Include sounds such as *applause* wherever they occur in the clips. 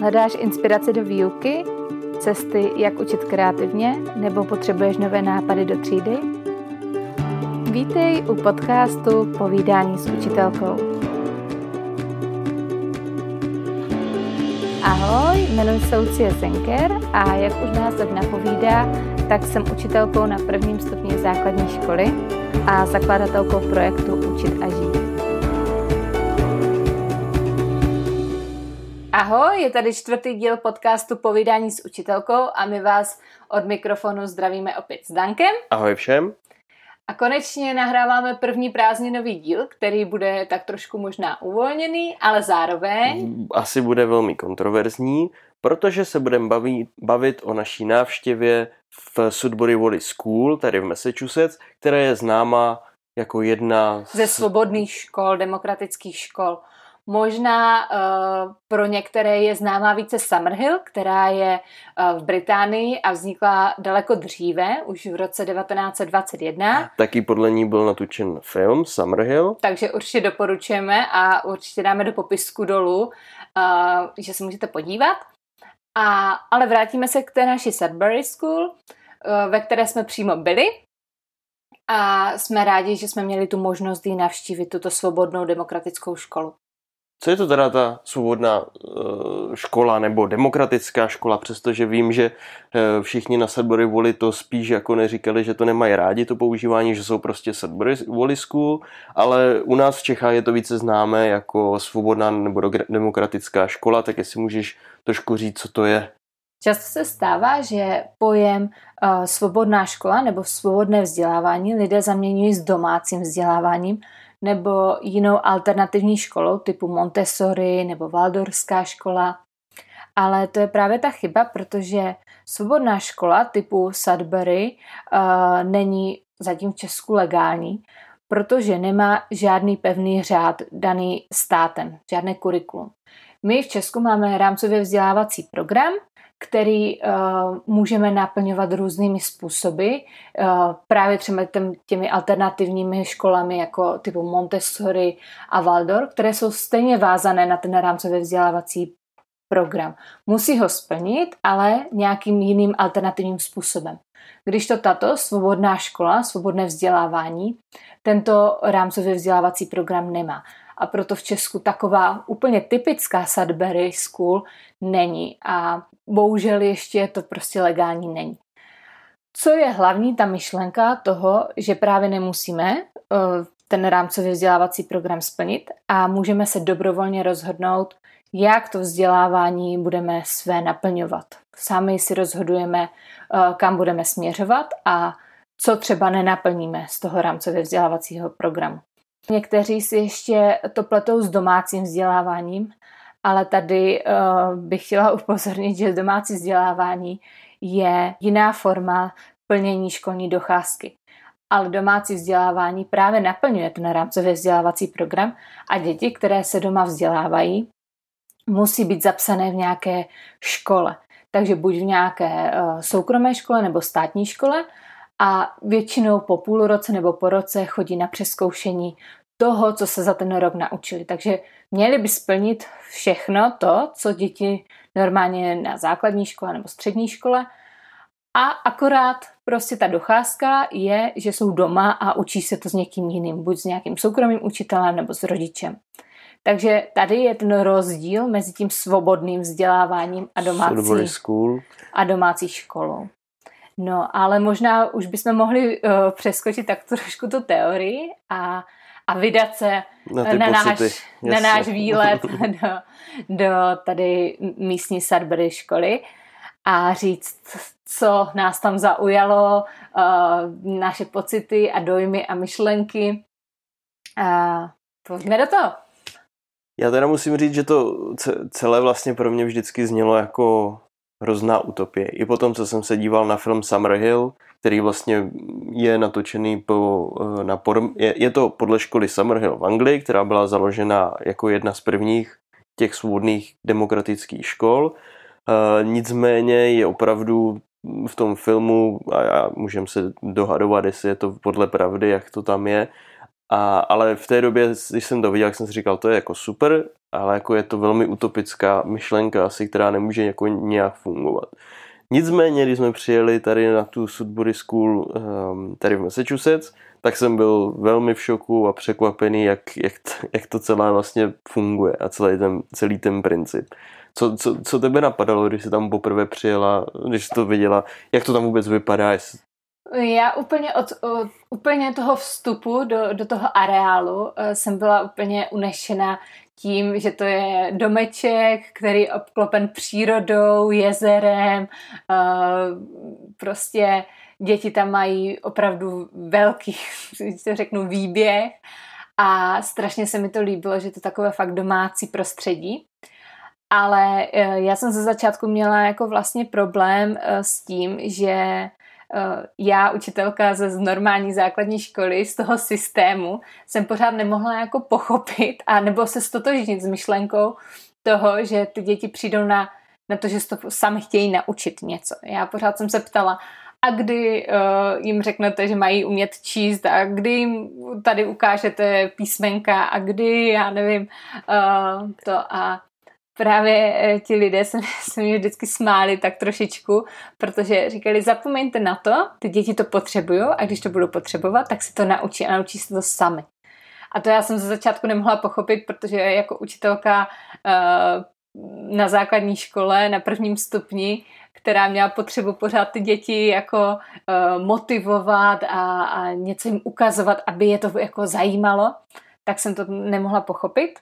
Hledáš inspiraci do výuky, cesty, jak učit kreativně, nebo potřebuješ nové nápady do třídy? Vítej u podcastu Povídání s učitelkou. Ahoj, jmenuji se Lucie Zenker a jak už název napovídá, tak jsem učitelkou na prvním stupni základní školy a zakladatelkou projektu Učit a žít. Ahoj, je tady čtvrtý díl podcastu Povídání s učitelkou a my vás od mikrofonu zdravíme opět s Dankem. Ahoj všem. A konečně nahráváme první prázdninový díl, který bude tak trošku možná uvolněný, ale zároveň... Asi bude velmi kontroverzní, protože se budeme bavit, bavit o naší návštěvě v Sudbury Valley School, tady v Massachusetts, která je známá jako jedna z... ze svobodných škol, demokratických škol. Možná uh, pro některé je známá více Summerhill, která je uh, v Británii a vznikla daleko dříve, už v roce 1921. Taky podle ní byl natočen film Summerhill. Takže určitě doporučujeme a určitě dáme do popisku dolů, uh, že se můžete podívat. A, ale vrátíme se k té naší Sudbury School, uh, ve které jsme přímo byli. A jsme rádi, že jsme měli tu možnost jí navštívit, tuto svobodnou demokratickou školu. Co je to teda ta svobodná eh, škola nebo demokratická škola, přestože vím, že eh, všichni na Sudbury Valley to spíš jako neříkali, že to nemají rádi, to používání, že jsou prostě Sudbury Valley School, ale u nás v Čechách je to více známé jako svobodná nebo demokratická škola, tak jestli můžeš trošku říct, co to je. Často se stává, že pojem uh, svobodná škola nebo svobodné vzdělávání lidé zaměňují s domácím vzděláváním, nebo jinou alternativní školou typu Montessori nebo Waldorská škola. Ale to je právě ta chyba, protože svobodná škola typu Sudbury uh, není zatím v Česku legální, protože nemá žádný pevný řád daný státem, žádné kurikulum. My v Česku máme rámcově vzdělávací program, který uh, můžeme naplňovat různými způsoby, uh, právě třeba těm, těmi alternativními školami jako typu Montessori a Waldorf, které jsou stejně vázané na ten rámcově vzdělávací program. Musí ho splnit, ale nějakým jiným alternativním způsobem. Když to tato svobodná škola, svobodné vzdělávání, tento rámcově vzdělávací program nemá a proto v Česku taková úplně typická Sudbury School není a bohužel ještě to prostě legální není. Co je hlavní ta myšlenka toho, že právě nemusíme eh, ten rámcový vzdělávací program splnit a můžeme se dobrovolně rozhodnout, jak to vzdělávání budeme své naplňovat. Sami si rozhodujeme, eh, kam budeme směřovat a co třeba nenaplníme z toho rámcového vzdělávacího programu. Někteří si ještě to pletou s domácím vzděláváním, ale tady uh, bych chtěla *laughs* upozornit, že domácí vzdělávání je jiná forma plnění školní docházky. Ale domácí vzdělávání právě naplňuje ten rámcový vzdělávací program a děti, které se doma vzdělávají, musí být zapsané v nějaké škole. Takže buď v nějaké uh, soukromé škole nebo státní škole, a většinou po půl roce nebo po roce chodí na přeskoušení toho, co se za ten rok naučili. Takže měli by splnit všechno to, co děti normálně na základní škole nebo střední škole. A akorát prostě ta docházka je, že jsou doma a učí se to s někým jiným, buď s nějakým soukromým učitelem nebo s rodičem. Takže tady je ten rozdíl mezi tím svobodným vzděláváním a domácí, a domácí školou. No, ale možná už bychom mohli uh, přeskočit tak trošku tu teorii a, a vydat se na, na, náš, na náš výlet *laughs* *laughs* do, do tady místní Sudbury školy a říct, co nás tam zaujalo, uh, naše pocity a dojmy a myšlenky. A pojďme do toho. Já teda musím říct, že to celé vlastně pro mě vždycky znělo jako hrozná utopie. I potom, co jsem se díval na film Summerhill, který vlastně je natočený po, eh, na por, je, je to podle školy Summerhill v Anglii, která byla založena jako jedna z prvních těch svobodných demokratických škol. E, nicméně je opravdu v tom filmu, a já můžeme se dohadovat, jestli je to podle pravdy, jak to tam je, A, ale v té době, když jsem to viděl, jsem si říkal, to je jako super, ale jako je to velmi utopická myšlenka asi, která nemůže jako nějak fungovat. Nicméně, když jsme přijeli tady na tu Sudbury School um, tady v Massachusetts, tak jsem byl velmi v šoku a překvapený, jak, jak, jak to celé vlastně funguje a celý ten, celý ten princip. Co, co, co tebe napadalo, když jsi tam poprvé přijela, když jsi to viděla, jak to tam vůbec vypadá? Já úplně od, od úplně toho vstupu do, do toho areálu uh, jsem byla úplně unešená tím, že to je domeček, který je obklopen přírodou, jezerem, uh, prostě děti tam mají opravdu velký, *laughs* to řeknu, výběh a strašně se mi to líbilo, že to takové fakt domácí prostředí. Ale uh, já jsem ze začátku měla jako vlastně problém s tím, že Eh, já, učitelka ze normální základní školy, z toho systému, jsem pořád nemohla jako pochopit a nebo se stotožnit s myšlenkou toho, že ty děti přijdou na, na to, že to sami chtějí naučit něco. Já pořád jsem se ptala, a kdy uh, jim řeknete, že mají umět číst a kdy jim tady ukážete písmenka a kdy, já nevím, uh, to a právě eh, ti lidé se, *laughs* se mi vždycky smáli tak trošičku, protože říkali, zapomeňte na to, ty děti to potřebují a když to budou potřebovat, tak si to naučí a naučí se to sami. A to já jsem ze začátku nemohla pochopit, protože jako učitelka uh, na základní škole, na prvním stupni, která měla potřebu pořád ty děti jako uh, motivovat a, a něco jim ukazovat, aby je to jako zajímalo, tak jsem to nemohla pochopit.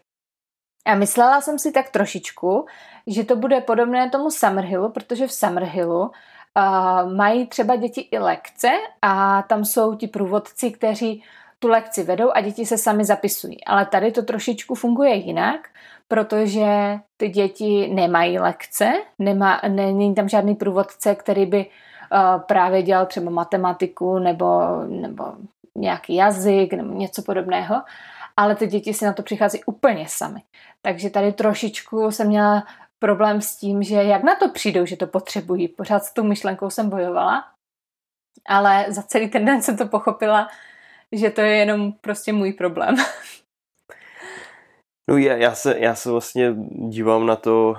A myslela jsem si tak trošičku, že to bude podobné tomu Summerhillu, protože v Summerhillu uh, mají třeba děti i lekce a tam jsou ti průvodci, kteří tu lekci vedou a děti se sami zapisují. Ale tady to trošičku funguje jinak, protože ty děti nemají lekce, nemá, není tam žádný průvodce, který by uh, právě dělal třeba matematiku nebo, nebo nějaký jazyk nebo něco podobného, ale ty děti si na to přichází úplně sami. Takže tady trošičku jsem měla problém s tím, že jak na to přijdou, že to potřebují. Pořád s tou myšlenkou jsem bojovala, ale za celý ten den jsem to pochopila, že to je jenom prostě můj problém. No já, já, se, já se vlastně dívám na to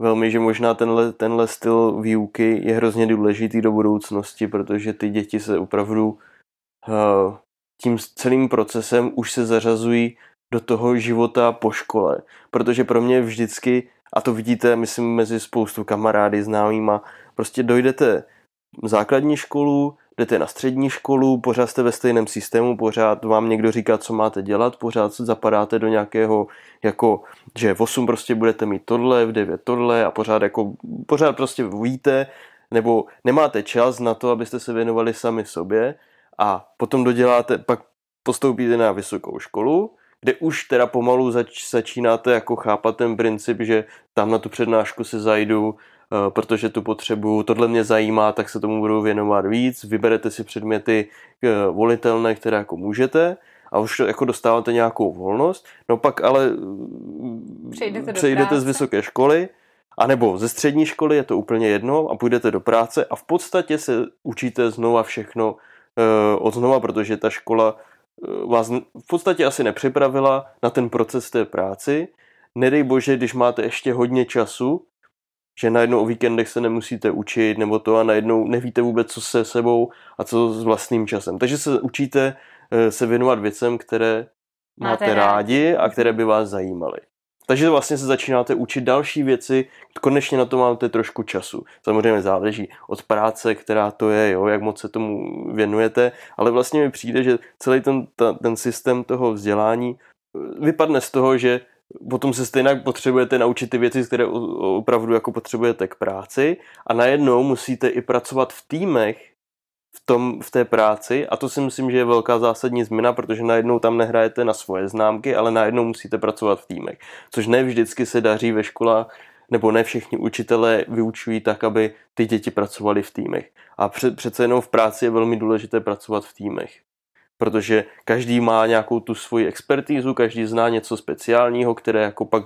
velmi, že možná tenhle, tenhle styl výuky je hrozně důležitý do budoucnosti, protože ty děti se opravdu uh, tím celým procesem už se zařazují do toho života po škole. Protože pro mě vždycky, a to vidíte, myslím, mezi spoustu kamarády, známýma, prostě dojdete základní školu, jdete na střední školu, pořád jste ve stejném systému, pořád vám někdo říká, co máte dělat, pořád zapadáte do nějakého, jako, že v 8 prostě budete mít tohle, v 9 tohle a pořád jako, pořád prostě víte, nebo nemáte čas na to, abyste se věnovali sami sobě a potom doděláte, pak postoupíte na vysokou školu, kde už teda pomalu zač, začínáte jako chápat ten princip, že tam na tu přednášku se zajdu, eh, protože tu potřebu, tohle mě zajímá, tak se tomu budu věnovat víc, vyberete si předměty eh, volitelné, které jako můžete a už jako dostáváte nějakou volnost, no pak ale přejdete, přejdete z vysoké školy, a nebo ze střední školy je to úplně jedno a půjdete do práce a v podstatě se učíte znova všechno od znova, protože ta škola Eh, vás v podstatě asi nepřipravila na ten proces té práci. Nedej bože, když máte ještě hodně času, že najednou o víkendech se nemusíte učit nebo to a najednou nevíte vůbec, co se sebou a co s vlastním časem. Takže se učíte eh, se věnovat věcem, které máte, máte rádi a které by vás zajímaly. Takže vlastně se začínáte učit další věci, konečně na to máte trošku času. Samozřejmě záleží od práce, která to je, jo, jak moc se tomu věnujete, ale vlastně mi přijde, že celý ten, ta, ten systém toho vzdělání eh, vypadne z toho, že potom se stejně potřebujete naučit ty věci, které opravdu jako potřebujete k práci a najednou musíte i pracovat v týmech, v, tom, v té práci. A to si myslím, že je velká zásadní změna, protože najednou tam nehrajete na svoje známky, ale najednou musíte pracovat v týmech, což ne vždycky se daří ve školách, nebo ne všichni učitelé vyučují tak, aby ty děti pracovali v týmech. A přece jenom v práci je velmi důležité pracovat v týmech protože každý má nějakou tu svoji expertízu, každý zná něco speciálního, které jako pak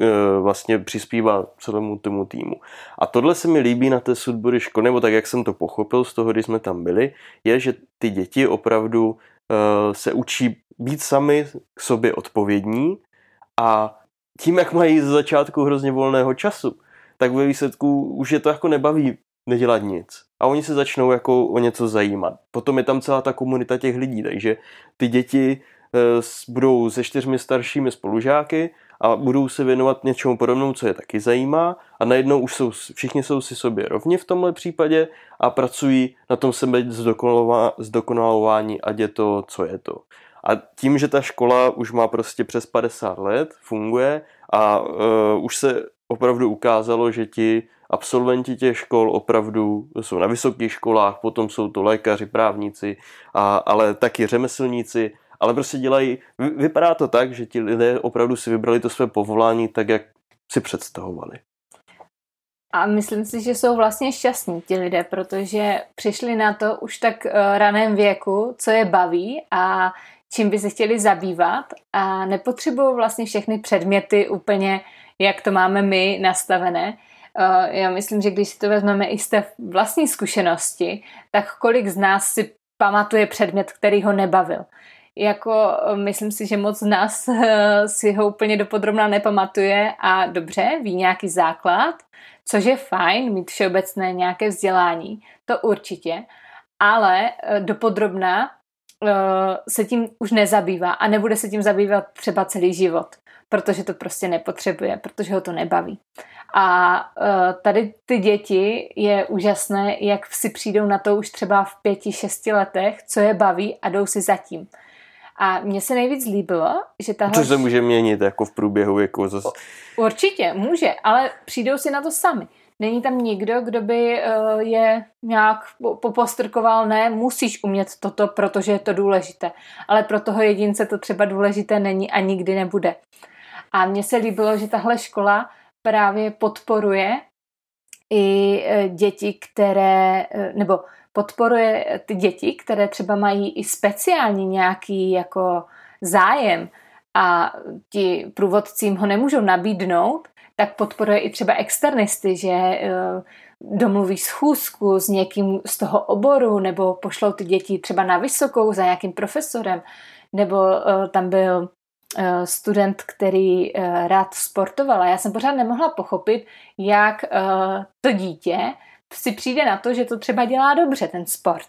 e, vlastně přispívá celému tomu týmu. A tohle se mi líbí na té Sudbury škole, nebo tak, jak jsem to pochopil z toho, když jsme tam byli, je, že ty děti opravdu e, se učí být sami k sobě odpovědní a tím, jak mají z začátku hrozně volného času, tak ve výsledku už je to jako nebaví nedělat nic. A oni se začnou jako o něco zajímat. Potom je tam celá ta komunita těch lidí, takže ty děti eh, budou se čtyřmi staršími spolužáky a budou se věnovat něčemu podobnému, co je taky zajímá a najednou už jsou, všichni jsou si sobě rovni v tomhle případě a pracují na tom sebe zdokonalování, ať je to, co je to. A tím, že ta škola už má prostě přes 50 let, funguje a uh, už se opravdu ukázalo, že ti absolventi těch škol opravdu jsou na vysokých školách, potom jsou to lékaři, právníci, a, ale taky řemeslníci, ale prostě dělají, vypadá to tak, že ti lidé opravdu si vybrali to své povolání tak, jak si představovali. A myslím si, že jsou vlastně šťastní ti lidé, protože přišli na to už tak uh, raném věku, co je baví a čím by se chtěli zabývat a nepotřebují vlastně všechny předměty úplně, jak to máme my nastavené. Uh, já myslím, že když si to vezmeme i z té vlastní zkušenosti, tak kolik z nás si pamatuje předmět, který ho nebavil. Jako myslím si, že moc z nás eh, si ho úplně dopodrobna nepamatuje a dobře, ví nějaký základ, což je fajn, mít všeobecné nějaké vzdělání, to určitě, ale eh, dopodrobna eh, se tím už nezabývá a nebude se tím zabývat třeba celý život, protože to prostě nepotřebuje, protože ho to nebaví. A tady ty děti je úžasné, jak si přijdou na to už třeba v pěti, šesti letech, co je baví a jdou si zatím. A mně se nejvíc líbilo, že tahle... To se může měnit jako v průběhu věku. Zase. Určitě, může, ale přijdou si na to sami. Není tam nikdo, kdo by uh, je nějak popostrkoval, ne, musíš umět toto, protože je to důležité. Ale pro toho jedince to třeba důležité není a nikdy nebude. A mně se líbilo, že tahle škola právě podporuje i eh, děti, které, eh, nebo podporuje ty děti, které třeba mají i speciální nějaký jako zájem a ti průvodci jim ho nemůžou nabídnout, tak podporuje i třeba externisty, že eh, domluví schůzku s někým z toho oboru, nebo pošlou ty děti třeba na vysokou za nějakým profesorem, nebo eh, tam byl eh, student, který rád sportoval a já jsem pořád nemohla pochopit, jak to dítě si přijde na to, že to třeba dělá dobře, ten sport.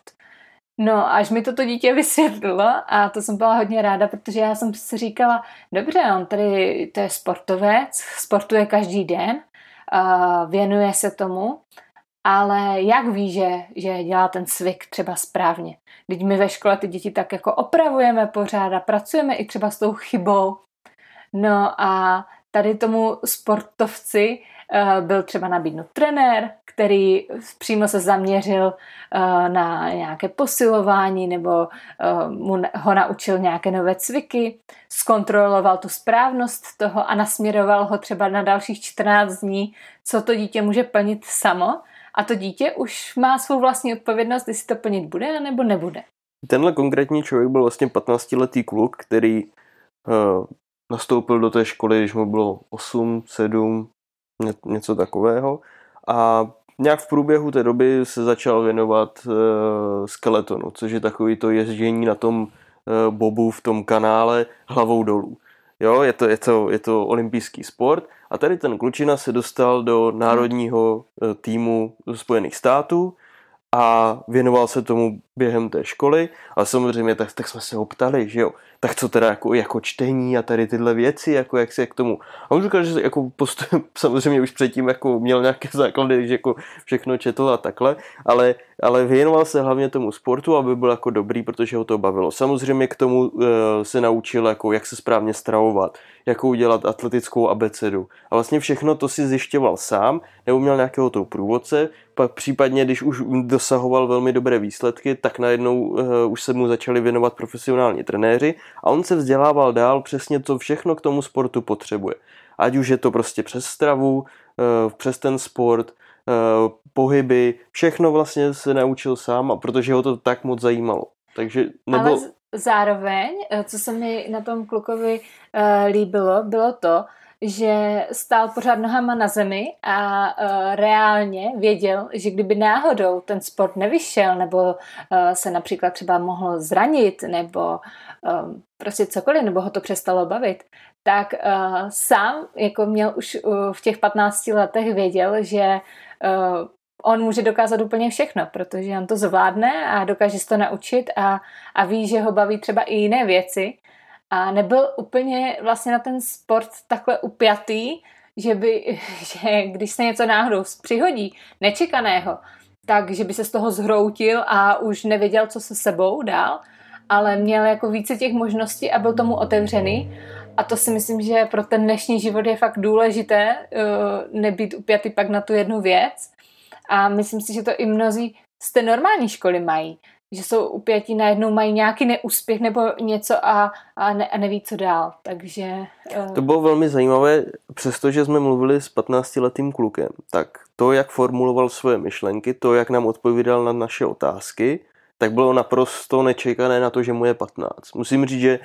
No, až mi toto dítě vysvětlilo a to jsem byla hodně ráda, protože já jsem si říkala, dobře, on tady to je sportovec, sportuje každý den, věnuje se tomu, ale jak ví, že, že dělá ten cvik třeba správně? Teď my ve škole ty děti tak jako opravujeme pořád a pracujeme i třeba s tou chybou. No a tady tomu sportovci byl třeba nabídnut trenér, který přímo se zaměřil eh, na nějaké posilování nebo eh, mu ho naučil nějaké nové cviky, zkontroloval tu správnost toho a nasměroval ho třeba na dalších 14 dní, co to dítě může plnit samo a to dítě už má svou vlastní odpovědnost, jestli to plnit bude nebo nebude. Tenhle konkrétní člověk byl vlastně 15-letý kluk, který uh, nastoupil do té školy, když mu bylo 8, 7, něco takového. A nějak v průběhu té doby se začal věnovat uh, skeletonu, což je takový to ježdění na tom uh, bobu v tom kanále hlavou dolů. Jo, je to, je, to, je to olympijský sport a tady ten klučina se dostal do národního uh, týmu Spojených států a věnoval se tomu během té školy, ale samozřejmě tak, tak jsme se ho ptali, že jo, tak co teda jako, jako čtení a tady tyhle věci, jako jak se k tomu. A on říkal, že jako postup, *laughs* samozřejmě už předtím jako měl nějaké základy, že jako všechno četl a takhle, ale, ale věnoval se hlavně tomu sportu, aby byl jako dobrý, protože ho to bavilo. Samozřejmě k tomu uh, se naučil, jako jak se správně stravovat, jakou dělat atletickou abecedu. A vlastně všechno to si zjišťoval sám, nebo měl nějakého toho průvodce, pak případně, když už dosahoval velmi dobré výsledky, tak najednou uh, už se mu začali věnovat profesionální trenéři a on se vzdělával dál přesně, co všechno k tomu sportu potřebuje. Ať už je to prostě přes stravu, uh, přes ten sport, uh, pohyby, všechno vlastně se naučil sám, a protože ho to tak moc zajímalo. Takže nebo... Ale zároveň, co se mi na tom klukovi uh, líbilo, bylo to, že stál pořád nohama na zemi a uh, reálně věděl, že kdyby náhodou ten sport nevyšel, nebo uh, se například třeba mohl zranit, nebo um, prostě cokoliv, nebo ho to přestalo bavit, tak uh, sám jako měl už uh, v těch 15 letech věděl, že uh, on může dokázat úplně všechno, protože on to zvládne a dokáže se to naučit a, a ví, že ho baví třeba i jiné věci a nebyl úplně vlastně na ten sport takhle upjatý, že by, *laughs* že když se něco náhodou přihodí, nečekaného, tak že by se z toho zhroutil a už nevěděl, co se sebou dál, ale měl jako více těch možností a byl tomu otevřený. A to si myslím, že pro ten dnešní život je fakt důležité uh, nebýt upjatý pak na tu jednu věc. A myslím si, že to i mnozí z té normální školy mají že jsou upětí najednou mají nějaký neúspěch nebo něco a, a, ne, a neví, co dál. Takže... Uh... To bylo velmi zajímavé, přestože jsme mluvili s 15-letým klukem, tak to, jak formuloval svoje myšlenky, to, jak nám odpovídal na naše otázky, tak bylo naprosto nečekané na to, že mu je 15. Musím říct, že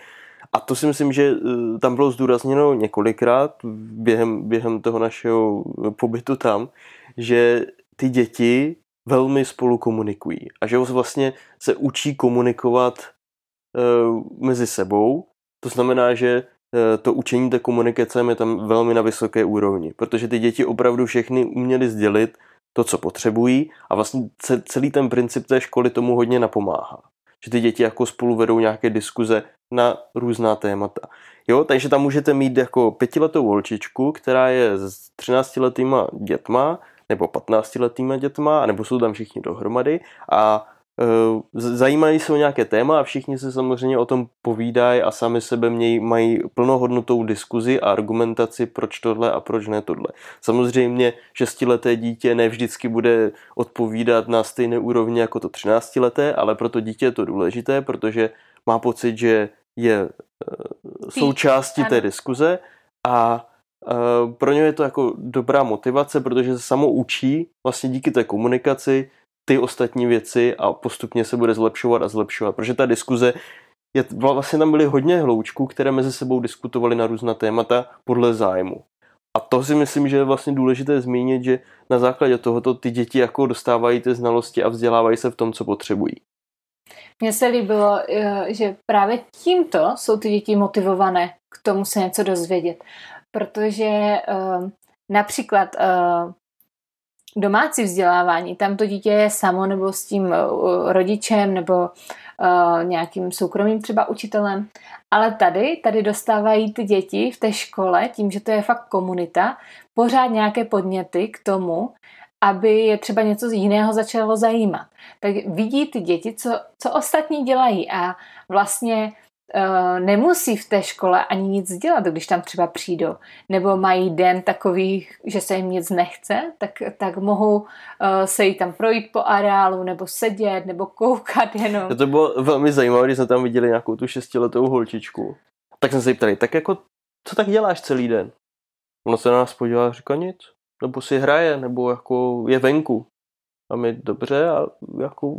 a to si myslím, že eh, tam bylo zdůrazněno několikrát během, během toho našeho pobytu tam, že ty děti velmi spolu komunikují a že vlastně se učí komunikovat uh, mezi sebou. To znamená, že uh, to učení té komunikace je tam velmi na vysoké úrovni, protože ty děti opravdu všechny uměly sdělit to, co potřebují a vlastně celý ten princip té školy tomu hodně napomáhá. Že ty děti jako spolu vedou nějaké diskuze na různá témata. Jo, takže tam můžete mít jako pětiletou volčičku, která je s 13 letýma dětma nebo 15-letýma dětma, nebo jsou tam všichni dohromady a e, zajímají se o nějaké téma a všichni se samozřejmě o tom povídají a sami sebe mějí, mají plnohodnotou diskuzi a argumentaci, proč tohle a proč ne tohle. Samozřejmě šestileté dítě ne vždycky bude odpovídat na stejné úrovni jako to třináctileté, ale pro to dítě je to důležité, protože má pocit, že je e, součástí té diskuze a pro ně je to jako dobrá motivace, protože se samo učí vlastně díky té komunikaci ty ostatní věci a postupně se bude zlepšovat a zlepšovat, protože ta diskuze je, vlastně tam byly hodně hloučků, které mezi sebou diskutovali na různá témata podle zájmu. A to si myslím, že je vlastně důležité zmínit, že na základě tohoto ty děti jako dostávají ty znalosti a vzdělávají se v tom, co potřebují. Mně se líbilo, eh, že právě tímto jsou ty děti motivované k tomu se něco dozvědět protože uh, například uh, domácí vzdělávání, tam to dítě je samo nebo s tím uh, rodičem nebo uh, nějakým soukromým třeba učitelem, ale tady, tady dostávají ty děti v té škole, tím, že to je fakt komunita, pořád nějaké podněty k tomu, aby je třeba něco jiného začalo zajímat. Tak vidí ty děti, co, co ostatní dělají a vlastně nemusí v té škole ani nic dělat, když tam třeba přijdou. Nebo mají den takový, že se jim nic nechce, tak, tak mohou uh, se jít tam projít po areálu, nebo sedět, nebo koukat jenom. To bylo velmi zajímavé, když jsme tam viděli nějakou tu šestiletou holčičku. Tak jsme se ptali, tak jako, co tak děláš celý den? Ona se na nás podívala a říká nic. Nebo si hraje, nebo jako je venku a my dobře a jako...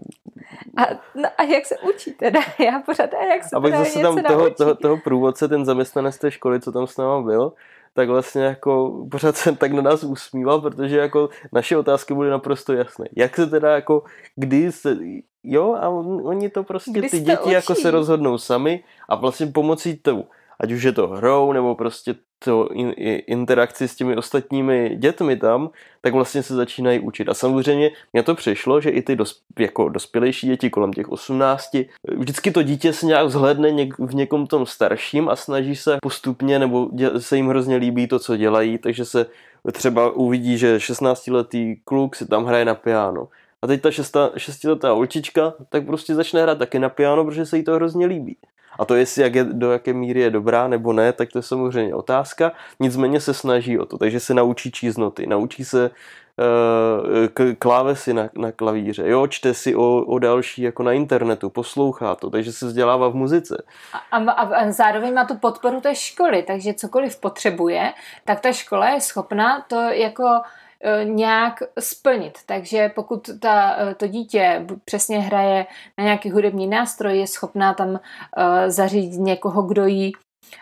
A, no a jak se učí teda? *laughs* Já pořád, a jak se A pak zase tam toho, toho, toho průvodce, ten zaměstnanec té školy, co tam s náma byl, tak vlastně jako pořád se tak na nás usmíval, protože jako naše otázky byly naprosto jasné. Jak se teda jako, kdy se, jo, a oni to prostě, kdy ty děti učí? jako se rozhodnou sami a vlastně pomocí tomu ať už je to hrou, nebo prostě to in, interakci s těmi ostatními dětmi tam, tak vlastně se začínají učit. A samozřejmě mě to přišlo, že i ty dos, jako dospělejší děti kolem těch 18, vždycky to dítě se nějak vzhledne něk, v někom tom starším a snaží se postupně, nebo dě, se jim hrozně líbí to, co dělají, takže se třeba uvidí, že 16-letý kluk si tam hraje na piano. A teď ta šesta, šestiletá holčička tak prostě začne hrát taky na piano, protože se jí to hrozně líbí. A to, jestli jak je, do jaké míry je dobrá nebo ne, tak to je samozřejmě otázka. Nicméně se snaží o to, takže se naučí číst noty, naučí se uh, klávesy na, na klavíře, jo, čte si o, o další jako na internetu, poslouchá to, takže se vzdělává v muzice. A, a, a zároveň má tu podporu té školy, takže cokoliv potřebuje, tak ta škola je schopná to jako Eh, nějak splnit. Takže pokud ta, eh, to dítě přesně hraje na nějaký hudební nástroj, je schopná tam uh, zařídit někoho, kdo jí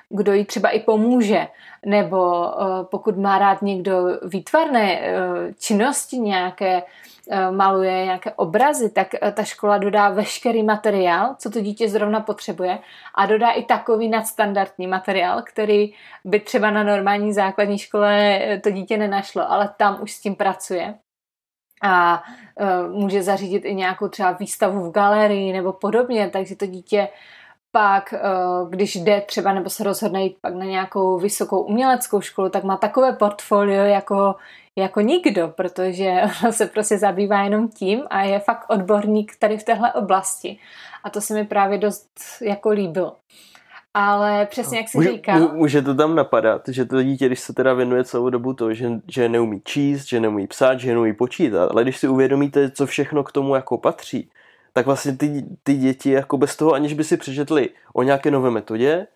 kdo jí třeba i pomůže, nebo pokud má rád někdo výtvarné činnosti nějaké, maluje nějaké obrazy, tak ta škola dodá veškerý materiál, co to dítě zrovna potřebuje a dodá i takový nadstandardní materiál, který by třeba na normální základní škole to dítě nenašlo, ale tam už s tím pracuje. A může zařídit i nějakou třeba výstavu v galerii nebo podobně, takže to dítě pak, uh, když jde třeba nebo se rozhodne jít pak na nějakou vysokou uměleckou školu, tak má takové portfolio jako, jako nikdo, protože *laughs* ono se prostě zabývá jenom tím a je fakt odborník tady v téhle oblasti. A to se mi právě dost jako líbilo. Ale přesně jak jsi může, říkal. Může to tam napadat, že to dítě, když se teda věnuje celou dobu to, že, že neumí číst, že neumí psát, že neumí počítat, ale když si uvědomíte, co všechno k tomu jako patří, tak vlastně ty, ty děti jako bez toho, aniž by si přečetli o nějaké nové metodě,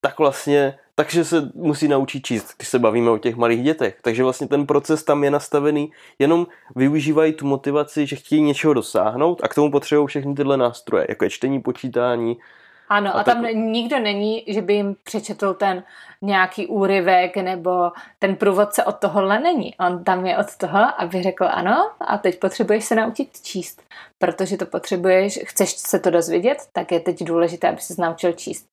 tak vlastně, takže se musí naučit číst, když se bavíme o těch malých dětech. Takže vlastně ten proces tam je nastavený, jenom využívají tu motivaci, že chtějí něčeho dosáhnout a k tomu potřebují všechny tyhle nástroje, jako je čtení, počítání, ano, a, a tam tak... nikdo není, že by jim přečetl ten nějaký úryvek nebo ten průvodce od tohohle není. On tam je od toho, aby řekl ano a teď potřebuješ se naučit číst, protože to potřebuješ, chceš se to dozvědět, tak je teď důležité, aby se naučil číst.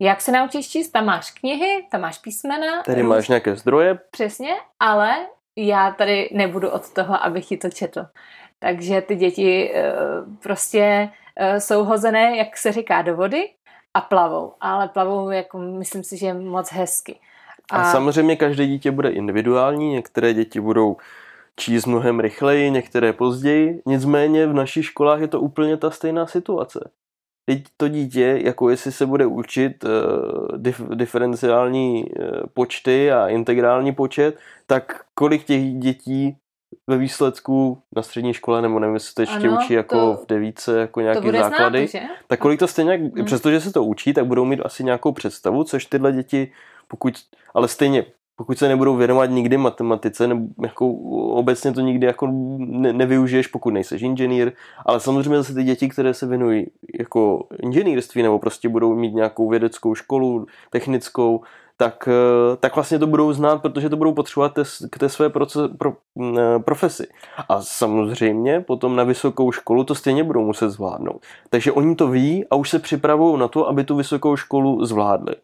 Jak se naučíš číst? Tam máš knihy, tam máš písmena. Tady máš nějaké zdroje. Přesně, ale já tady nebudu od toho, abych ti to četl. Takže ty děti eh, prostě eh, jsou hozené, jak se říká, do vody a plavou, ale plavou jako myslím si, že moc hezky. A, a samozřejmě každé dítě bude individuální, některé děti budou číst mnohem rychleji, některé později, nicméně v našich školách je to úplně ta stejná situace. Teď to dítě, jako jestli se bude učit uh, dif, diferenciální uh, počty a integrální počet, tak kolik těch dětí ve výsledku na střední škole, nebo nevím, jestli to ještě ano, učí jako to, v devíce, jako nějaké základy, znát, tak kolik to stejně, hmm. přestože se to učí, tak budou mít asi nějakou představu, což tyhle děti, pokud, ale stejně, pokud se nebudou věnovat nikdy matematice, nebo jako obecně to nikdy jako ne, nevyužiješ, pokud nejseš inženýr, ale samozřejmě zase ty děti, které se věnují jako inženýrství, nebo prostě budou mít nějakou vědeckou školu, technickou, tak, eh, tak vlastně to budou znát, protože to budou potřebovat k té své proces, pro, eh, profesi. A samozřejmě potom na vysokou školu to stejně budou muset zvládnout. Takže oni to ví a už se připravují na to, aby tu vysokou školu zvládli.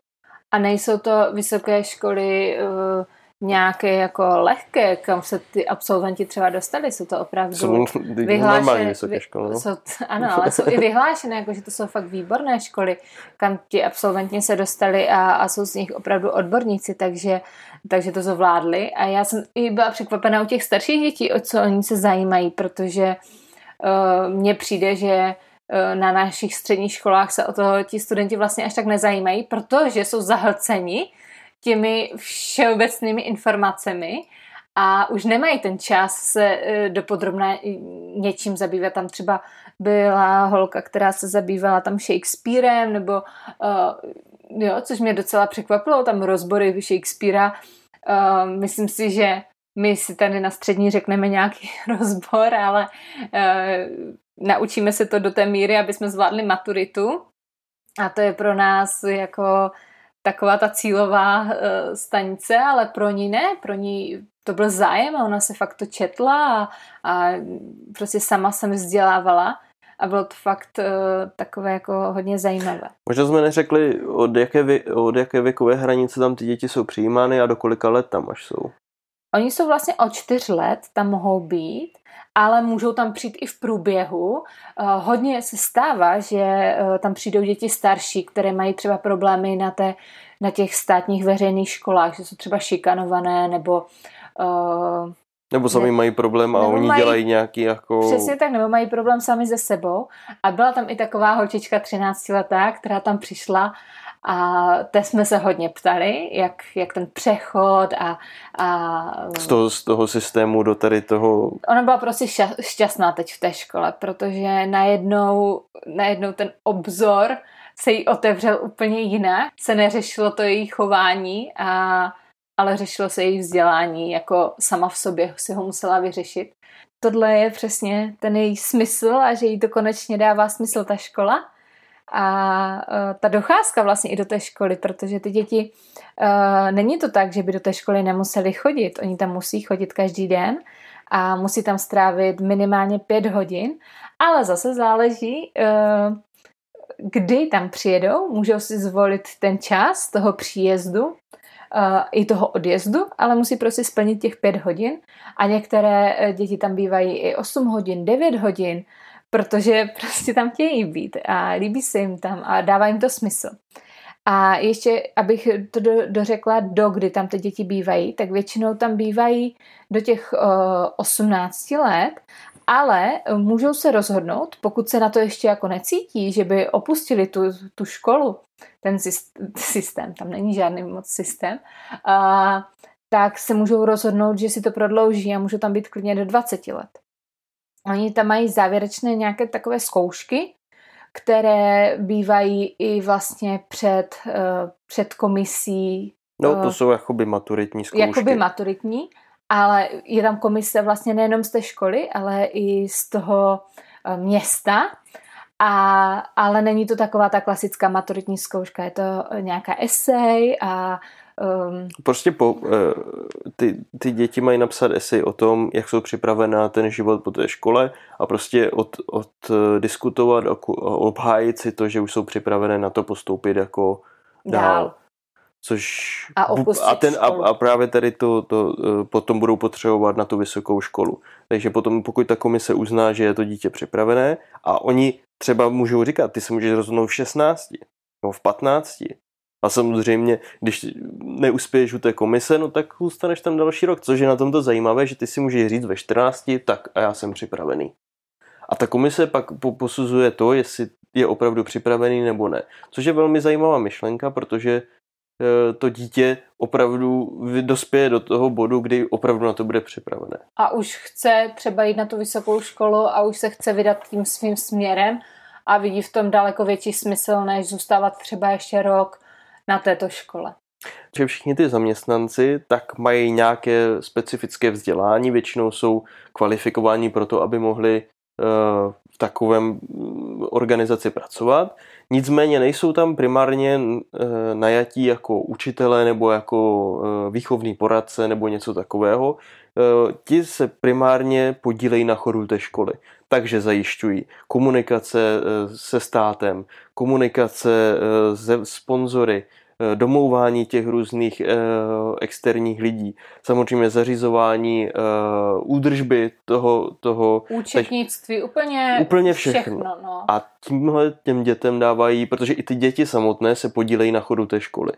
A nejsou to vysoké školy uh nějaké jako lehké, kam se ty absolventi třeba dostali, jsou to opravdu jsou vyhlášené. vysoké školy. No? Jsou, ano, ale jsou i vyhlášené, jako že to jsou fakt výborné školy, kam ti absolventi se dostali a, a jsou z nich opravdu odborníci, takže, takže to zvládli. A já jsem i byla překvapená u těch starších dětí, o co oni se zajímají, protože uh, mně přijde, že na našich středních školách se o to ti studenti vlastně až tak nezajímají, protože jsou zahlceni těmi všeobecnými informacemi a už nemají ten čas se e, dopodrobně něčím zabývat. Tam třeba byla holka, která se zabývala tam Shakespearem, nebo uh, jo, což mě docela překvapilo, tam rozbory Shakespearea. Uh, myslím si, že my si tady na střední řekneme nějaký *laughs* rozbor, ale uh, naučíme se to do té míry, aby jsme zvládli maturitu. A to je pro nás jako taková ta cílová uh, stanice, ale pro ní ne, pro ní to byl zájem a ona se fakt to četla a, a prostě sama se vzdělávala a bylo to fakt uh, takové jako hodně zajímavé. Možná jsme neřekli, od jaké, vě, od jaké věkové hranice tam ty děti jsou přijímány a do kolika let tam až jsou. Oni jsou vlastně od čtyř let, tam mohou být ale můžou tam přijít i v průběhu. Eh, hodně se stává, že eh, tam přijdou děti starší, které mají třeba problémy na, té, na těch státních veřejných školách, že jsou třeba šikanované nebo uh, nebo sami ne, mají problém a oni mají, dělají nějaký jako... Přesně tak, nebo mají problém sami ze sebou. A byla tam i taková holčička 13 letá, která tam přišla a te jsme se hodně ptali, jak, jak ten přechod a, a... Z, toho, z toho systému do tady toho... Ona byla prostě šťastná teď v té škole, protože najednou, najednou ten obzor se jí otevřel úplně jinak, se neřešilo to její chování, a, ale řešilo se její vzdělání, jako sama v sobě si ho musela vyřešit. Tohle je přesně ten její smysl a že jí to konečně dává smysl ta škola a uh, ta docházka vlastně i do té školy, protože ty děti, uh, není to tak, že by do té školy nemuseli chodit, oni tam musí chodit každý den a musí tam strávit minimálně pět hodin, ale zase záleží, uh, kdy tam přijedou, můžou si zvolit ten čas toho příjezdu, i toho odjezdu, ale musí prostě splnit těch pět hodin. A některé děti tam bývají i 8 hodin, 9 hodin, protože *laughs* prostě tam chtějí být a líbí se jim tam a dává jim to smysl. A ještě, abych to do, dořekla, do kdy tam ty děti bývají, tak většinou tam bývají do těch uh, 18 let, ale můžou se rozhodnout, pokud se na to ještě jako necítí, že by opustili tu, tu školu, ten systém, tam není žádný moc systém, uh, tak se můžou rozhodnout, že si to prodlouží a můžou tam být klidně do 20 let. Oni tam mají závěrečné nějaké takové zkoušky, které bývají i vlastně před, uh, před komisí. No, to uh, jsou jakoby maturitní zkoušky. Jakoby maturitní, ale je tam komise vlastně nejenom z té školy, ale i z toho uh, města. A, ale není to taková ta klasická maturitní zkouška, je to nějaká esej a Um, prostě po, uh, ty, ty děti mají napsat esej o tom, jak jsou připravené na ten život po té škole a prostě od, od uh, diskutovat a obhájit si to, že už jsou připravené na to postoupit jako dál. dál. Což a, a, ten, a, a právě tady to, to uh, potom budou potřebovat na tu vysokou školu. Takže potom, pokud ta komise uzná, že je to dítě připravené a oni třeba můžou říkat, ty se můžeš rozhodnout v 16 nebo v 15, a samozřejmě, když neuspěješ u té komise, no tak zůstaneš tam další rok, což je na tomto zajímavé, že ty si můžeš říct ve 14, tak a já jsem připravený. A ta komise pak posuzuje to, jestli je opravdu připravený nebo ne. Což je velmi zajímavá myšlenka, protože e, to dítě opravdu dospěje do toho bodu, kdy opravdu na to bude připravené. A už chce třeba jít na tu vysokou školu a už se chce vydat tím svým směrem a vidí v tom daleko větší smysl, než zůstávat třeba ještě rok na této škole. Že všichni ty zaměstnanci tak mají nějaké specifické vzdělání, většinou jsou kvalifikováni pro to, aby mohli eh, v takovém mm, organizaci pracovat. Nicméně nejsou tam primárně eh, najatí jako učitelé nebo jako eh, výchovný poradce nebo něco takového. Ti se primárně podílejí na chodu té školy. Takže zajišťují komunikace se státem, komunikace se sponzory, Eh, domouvání těch různých uh, externích lidí, samozřejmě zařizování uh, údržby toho, toho účetnictví, tak, úplně, úplně všechno. všechno no. A tímhle těm dětem dávají, protože i ty děti samotné se podílejí na chodu té školy.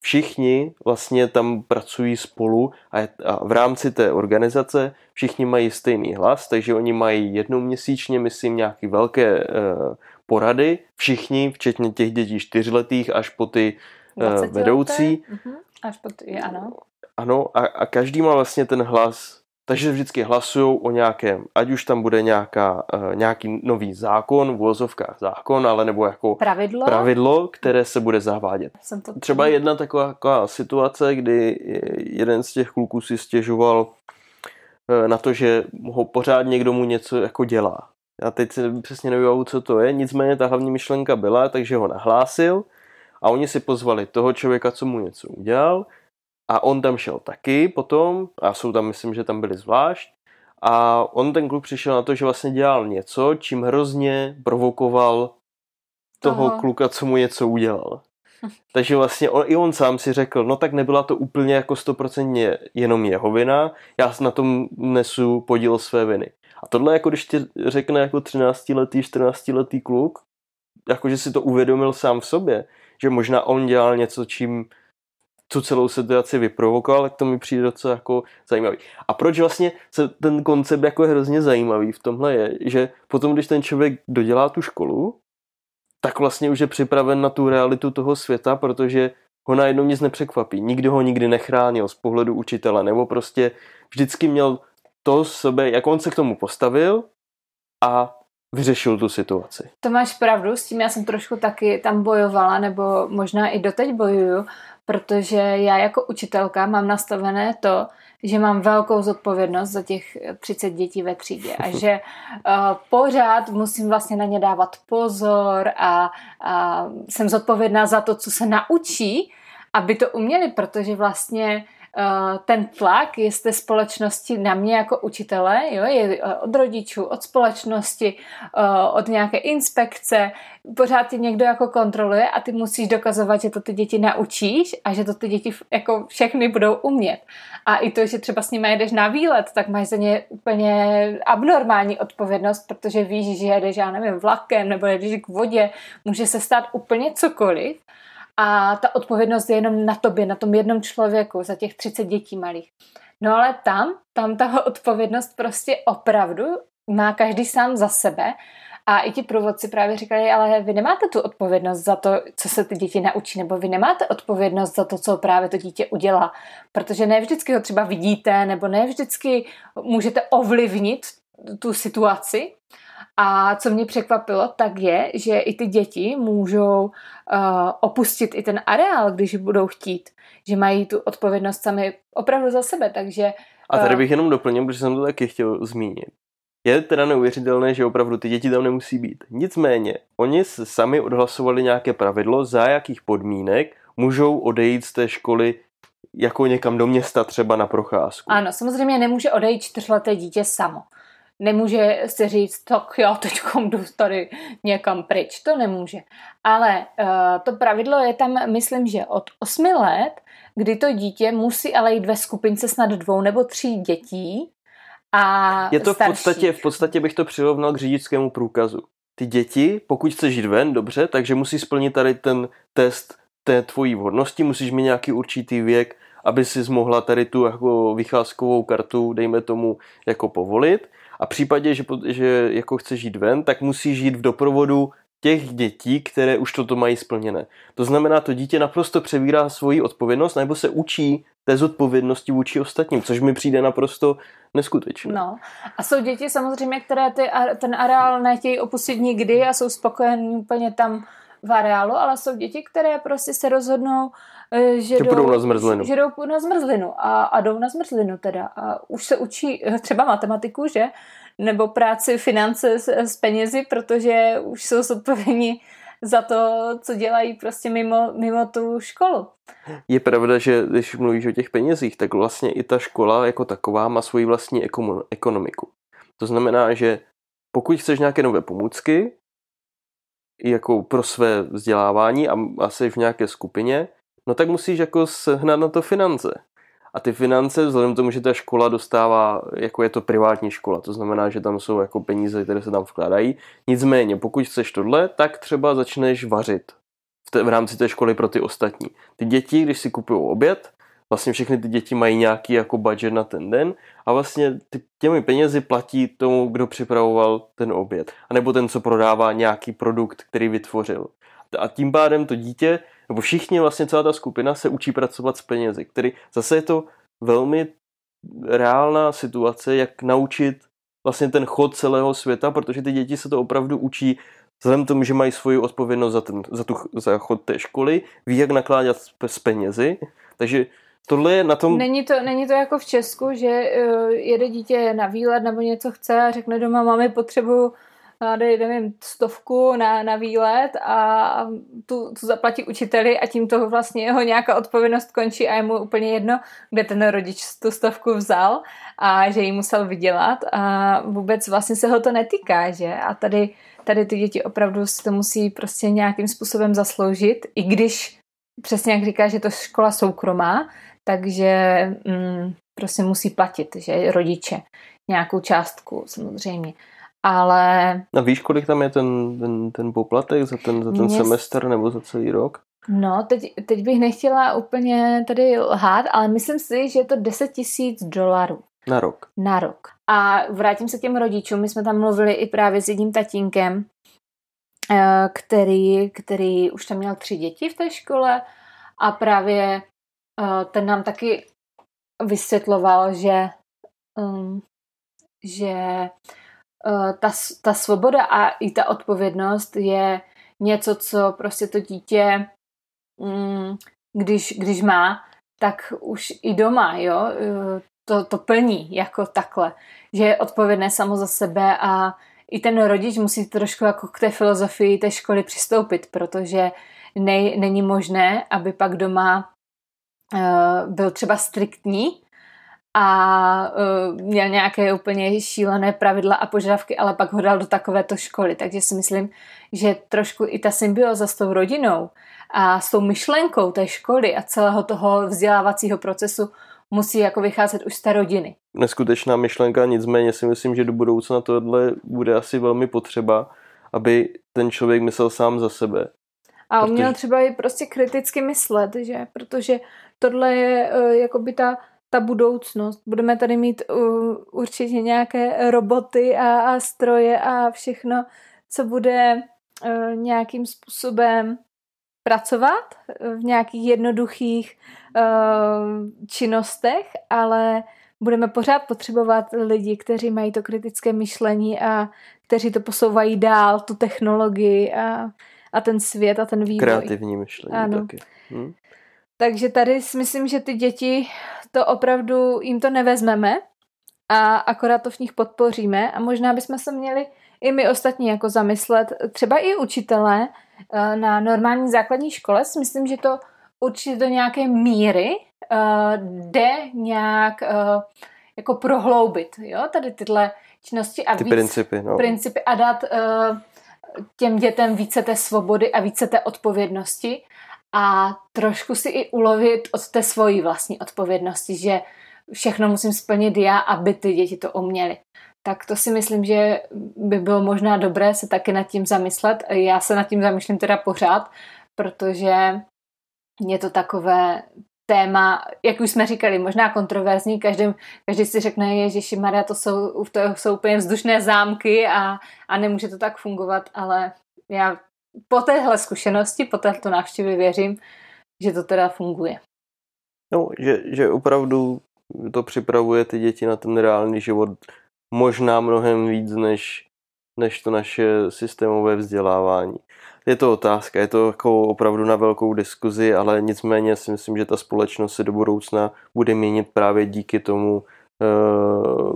Všichni vlastně tam pracují spolu a, a v rámci té organizace všichni mají stejný hlas, takže oni mají jednou měsíčně, myslím, nějaké velké uh, porady, všichni, včetně těch dětí čtyřletých až po ty Eh, vedoucí. Uh-huh. Až pod, je, ano. Ano, a, a každý má vlastně ten hlas, takže vždycky hlasují o nějakém, ať už tam bude nějaká, uh, nějaký nový zákon, v úvozovkách zákon, ale nebo jako pravidlo, pravidlo které se bude zavádět. Jsem to Třeba jedna taková, taková situace, kdy jeden z těch kluků si stěžoval uh, na to, že ho pořád někdo mu něco jako dělá. Já teď si přesně nevím, co to je, nicméně ta hlavní myšlenka byla, takže ho nahlásil a oni si pozvali toho člověka, co mu něco udělal a on tam šel taky potom a jsou tam, myslím, že tam byli zvlášť a on ten kluk přišel na to, že vlastně dělal něco, čím hrozně provokoval toho Aha. kluka, co mu něco udělal. *laughs* Takže vlastně on, i on sám si řekl, no tak nebyla to úplně jako stoprocentně jenom jeho vina, já na tom nesu podíl své viny. A tohle jako když ti řekne jako 13-letý, 14-letý kluk, jakože si to uvědomil sám v sobě, že možná on dělal něco, čím tu celou situaci vyprovokoval, tak to mi přijde docela jako zajímavý. A proč vlastně se ten koncept jako je hrozně zajímavý v tomhle je, že potom, když ten člověk dodělá tu školu, tak vlastně už je připraven na tu realitu toho světa, protože ho najednou nic nepřekvapí. Nikdo ho nikdy nechránil z pohledu učitele, nebo prostě vždycky měl to sebe, jak on se k tomu postavil a vyřešil tu situaci. To máš pravdu, s tím já jsem trošku taky tam bojovala, nebo možná i doteď bojuju, protože já jako učitelka mám nastavené to, že mám velkou zodpovědnost za těch 30 dětí ve třídě a že uh, *laughs* pořád musím vlastně na ně dávat pozor a, a jsem zodpovědná za to, co se naučí, aby to uměli, protože vlastně Eh, ten tlak je z té společnosti na mě jako učitele, jo, je eh, od rodičů, od společnosti, eh, od nějaké inspekce, pořád tě někdo jako kontroluje a ty musíš dokazovat, že to ty děti naučíš a že to ty děti jako všechny budou umět. A i to, že třeba s nimi jedeš na výlet, tak máš za ně úplně abnormální odpovědnost, protože víš, že jedeš, já nevím, vlakem nebo jedeš k vodě, může se stát úplně cokoliv a ta odpovědnost je jenom na tobě, na tom jednom člověku, za těch 30 dětí malých. No ale tam, tam ta odpovědnost prostě opravdu má každý sám za sebe a i ti průvodci právě říkali, ale vy nemáte tu odpovědnost za to, co se ty děti naučí, nebo vy nemáte odpovědnost za to, co právě to dítě udělá, protože ne vždycky ho třeba vidíte, nebo ne vždycky můžete ovlivnit tu situaci, a co mě překvapilo, tak je, že i ty děti můžou uh, opustit i ten areál, když budou chtít. Že mají tu odpovědnost sami opravdu za sebe, takže... A tady eh, bych jenom doplnil, protože jsem to taky chtěl zmínit. Je teda neuvěřitelné, že opravdu ty děti tam nemusí být. Nicméně, oni sami odhlasovali nějaké pravidlo, za jakých podmínek můžou odejít z té školy jako někam do města třeba na procházku. Ano, samozřejmě nemůže odejít čtyřleté dítě samo nemůže si říct, tak já teď *laughs* jdu tady někam pryč, to nemůže. Ale uh, to pravidlo je tam, myslím, že od 8 let, kdy to dítě musí ale jít ve skupince snad dvou nebo tří dětí a Je to v podstatě, v podstatě bych to přirovnal k řidičskému průkazu. Ty děti, pokud chceš jít ven, dobře, takže musí splnit tady ten test té tvojí vhodnosti, musíš mít nějaký určitý věk, aby si mohla tady tu jako vycházkovou kartu, dejme tomu, jako povolit a v případě, že, že jako chceš jít ven, tak musíš jít v doprovodu těch dětí, které už toto mají splněné. To znamená, to dítě naprosto převírá svoji odpovědnost nebo se učí té zodpovědnosti vůči ostatním, což mi přijde naprosto neskutečné. No. A jsou děti samozřejmě, které ty, ten areál nechtějí opustit nikdy a jsou spokojení úplně tam v areálu, ale jsou děti, které prostě se rozhodnou, že, že jdou, na zmrzlinu. Že jdou na zmrzlinu a, a jdou na zmrzlinu teda. A už se učí eh, třeba matematiku, že? Nebo práci finance s, s penězi, protože už jsou zodpovědní za to, co dělají prostě mimo, mimo tu školu. Je pravda, že když mluvíš o těch penězích, tak vlastně i ta škola jako taková má svoji vlastní ekonomiku. To znamená, že pokud chceš nějaké nové pomůcky, jako pro své vzdělávání a asi v nějaké skupině, no tak musíš jako sehnat na to finance. A ty finance, vzhledem k tomu, že ta škola dostává, jako je to privátní škola, to znamená, že tam jsou jako peníze, které se tam vkládají. Nicméně, pokud chceš tohle, tak třeba začneš vařit v, té, v rámci té školy pro ty ostatní. Ty děti, když si kupují oběd, vlastně všechny ty děti mají nějaký jako budget na ten den a vlastně ty, těmi penězi platí tomu, kdo připravoval ten oběd. A nebo ten, co prodává nějaký produkt, který vytvořil. A tím pádem to dítě, nebo všichni vlastně celá ta skupina se učí pracovat s penězi, který zase je to velmi reálná situace, jak naučit vlastně ten chod celého světa, protože ty děti se to opravdu učí vzhledem tomu, že mají svoji odpovědnost za, ten, za, tu, za chod té školy, ví, jak nakládat s penězi, takže Tohle je na tom... Není to, není to jako v Česku, že uh, jede dítě na výlet nebo něco chce a řekne doma, máme potřebu dej, nevím, stovku na, na výlet a tu, tu zaplatí učiteli a tím toho vlastně jeho nějaká odpovědnost končí a je mu úplně jedno, kde ten rodič tu stovku vzal a že ji musel vydělat a vůbec vlastně se ho to netýká, že? A tady, tady ty děti opravdu si to musí prostě nějakým způsobem zasloužit, i když přesně jak říká, že to škola soukromá, takže mm, prostě musí platit, že rodiče nějakou částku samozřejmě. Ale... A víš, kolik tam je ten, ten, ten poplatek za ten, za ten mě... semestr nebo za celý rok? No, teď, teď bych nechtěla úplně tady lhát, ale myslím si, že je to 10 tisíc dolarů. Na rok. Na rok. A vrátím se těm rodičům. My jsme tam mluvili i právě s jedním tatínkem, eh, který, který už tam měl tři děti v té škole a právě Eh, ten nám taky vysvětloval, že, um, že ta, ta svoboda a i ta odpovědnost je něco, co prostě to dítě, um, když, když má, tak už i doma, jo, uh, to, to plní jako takhle, že je odpovědné samo za sebe a i ten rodič musí trošku jako k té filozofii té školy přistoupit, protože nej, není možné, aby pak doma uh, byl třeba striktní a uh, měl nějaké úplně šílené pravidla a požadavky, ale pak ho dal do takovéto školy. Takže si myslím, že trošku i ta symbioza s tou rodinou a s tou myšlenkou té školy a celého toho vzdělávacího procesu musí jako vycházet už z té rodiny. Neskutečná myšlenka, nicméně si myslím, že do budoucna tohle bude asi velmi potřeba, aby ten člověk myslel sám za sebe. A uměl protože... třeba i prostě kriticky myslet, že? Protože tohle je uh, jakoby ta, ta budoucnost. Budeme tady mít uh, určitě nějaké roboty a, a stroje a všechno, co bude uh, nějakým způsobem pracovat v nějakých jednoduchých uh, činnostech, ale budeme pořád potřebovat lidi, kteří mají to kritické myšlení a kteří to posouvají dál, tu technologii a, a ten svět a ten vývoj. Kreativní myšlení ano. taky. Hm? Takže tady si myslím, že ty děti to opravdu jim to nevezmeme a akorát to v nich podpoříme a možná bychom se měli i my ostatní jako zamyslet, třeba i učitelé eh, na normální základní škole si myslím, že to určitě do nějaké míry uh, jde nějak uh, jako prohloubit, jo, tady tyhle činnosti a Ty víc principy, no. principy a dát těm dětem více té svobody a více té odpovědnosti a trošku si i ulovit od té svojí vlastní odpovědnosti, že všechno musím splnit já, aby ty děti to uměly. Tak to si myslím, že by bylo možná dobré se taky nad tím zamyslet. Já se nad tím zamýšlím teda pořád, protože je to takové téma, jak už jsme říkali, možná kontroverzní, každý, každý si řekne, Ježiši Maria, to jsou, to jsou úplně vzdušné zámky a, a nemůže to tak fungovat, ale já po téhle zkušenosti, po této návštěvě věřím, že to teda funguje. No, že, že opravdu to připravuje ty děti na ten reálný život možná mnohem víc než, než to naše systémové vzdělávání. Je to otázka, je to jako opravdu na velkou diskuzi, ale nicméně si myslím, že ta společnost se do budoucna bude měnit právě díky tomu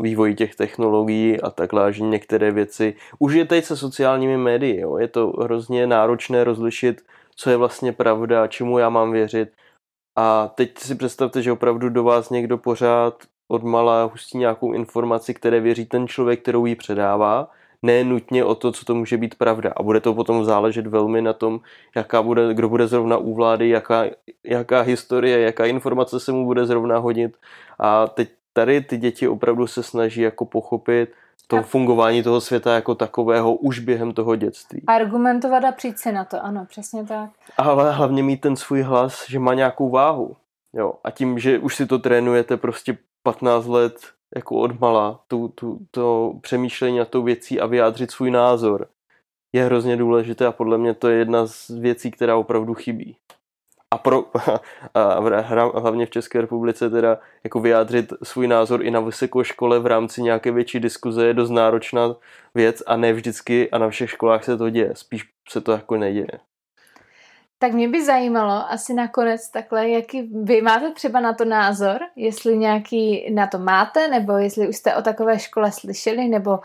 vývoji těch technologií a takhle, že některé věci, už je teď se sociálními médii, jo, je to hrozně náročné rozlišit, co je vlastně pravda, čemu já mám věřit. A teď si představte, že opravdu do vás někdo pořád od malá hustí nějakou informaci, které věří ten člověk, kterou jí předává, ne nutně o to, co to může být pravda. A bude to potom záležet velmi na tom, jaká bude, kdo bude zrovna u vlády, jaká, jaká historie, jaká informace se mu bude zrovna hodit. A teď tady ty děti opravdu se snaží jako pochopit to fungování toho světa jako takového už během toho dětství. Argumentovat a přijít si na to, ano, přesně tak. Ale hlavně mít ten svůj hlas, že má nějakou váhu. Jo. A tím, že už si to trénujete prostě 15 let jako odmala, tu, tu, to přemýšlení na tou věcí a vyjádřit svůj názor, je hrozně důležité a podle mě to je jedna z věcí, která opravdu chybí. A, pro, *laughs* a hlavně v České republice teda jako vyjádřit svůj názor i na vysoké škole v rámci nějaké větší diskuze je dost náročná věc a ne vždycky a na všech školách se to děje. Spíš se to jako neděje. Tak mě by zajímalo asi nakonec takhle, jaký vy máte třeba na to názor, jestli nějaký na to máte, nebo jestli už jste o takové škole slyšeli, nebo uh,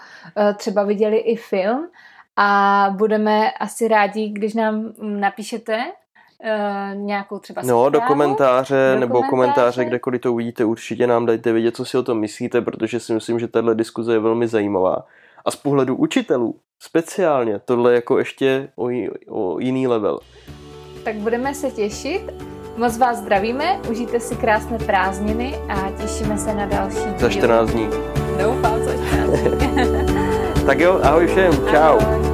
třeba viděli i film a budeme asi rádi, když nám napíšete uh, nějakou třeba zprávu. No, do komentáře, do nebo komentáře. komentáře, kdekoliv to uvidíte, určitě nám dejte vědět, co si o tom myslíte, protože si myslím, že tahle diskuze je velmi zajímavá. A z pohledu učitelů speciálně tohle jako ještě o, o jiný level tak budeme se těšit. Moc vás zdravíme, užijte si krásné prázdniny a těšíme se na další díl. Za 14 dní. Doufám, za 14 dní. *laughs* *laughs* tak jo, ahoj všem, čau. Ahoj.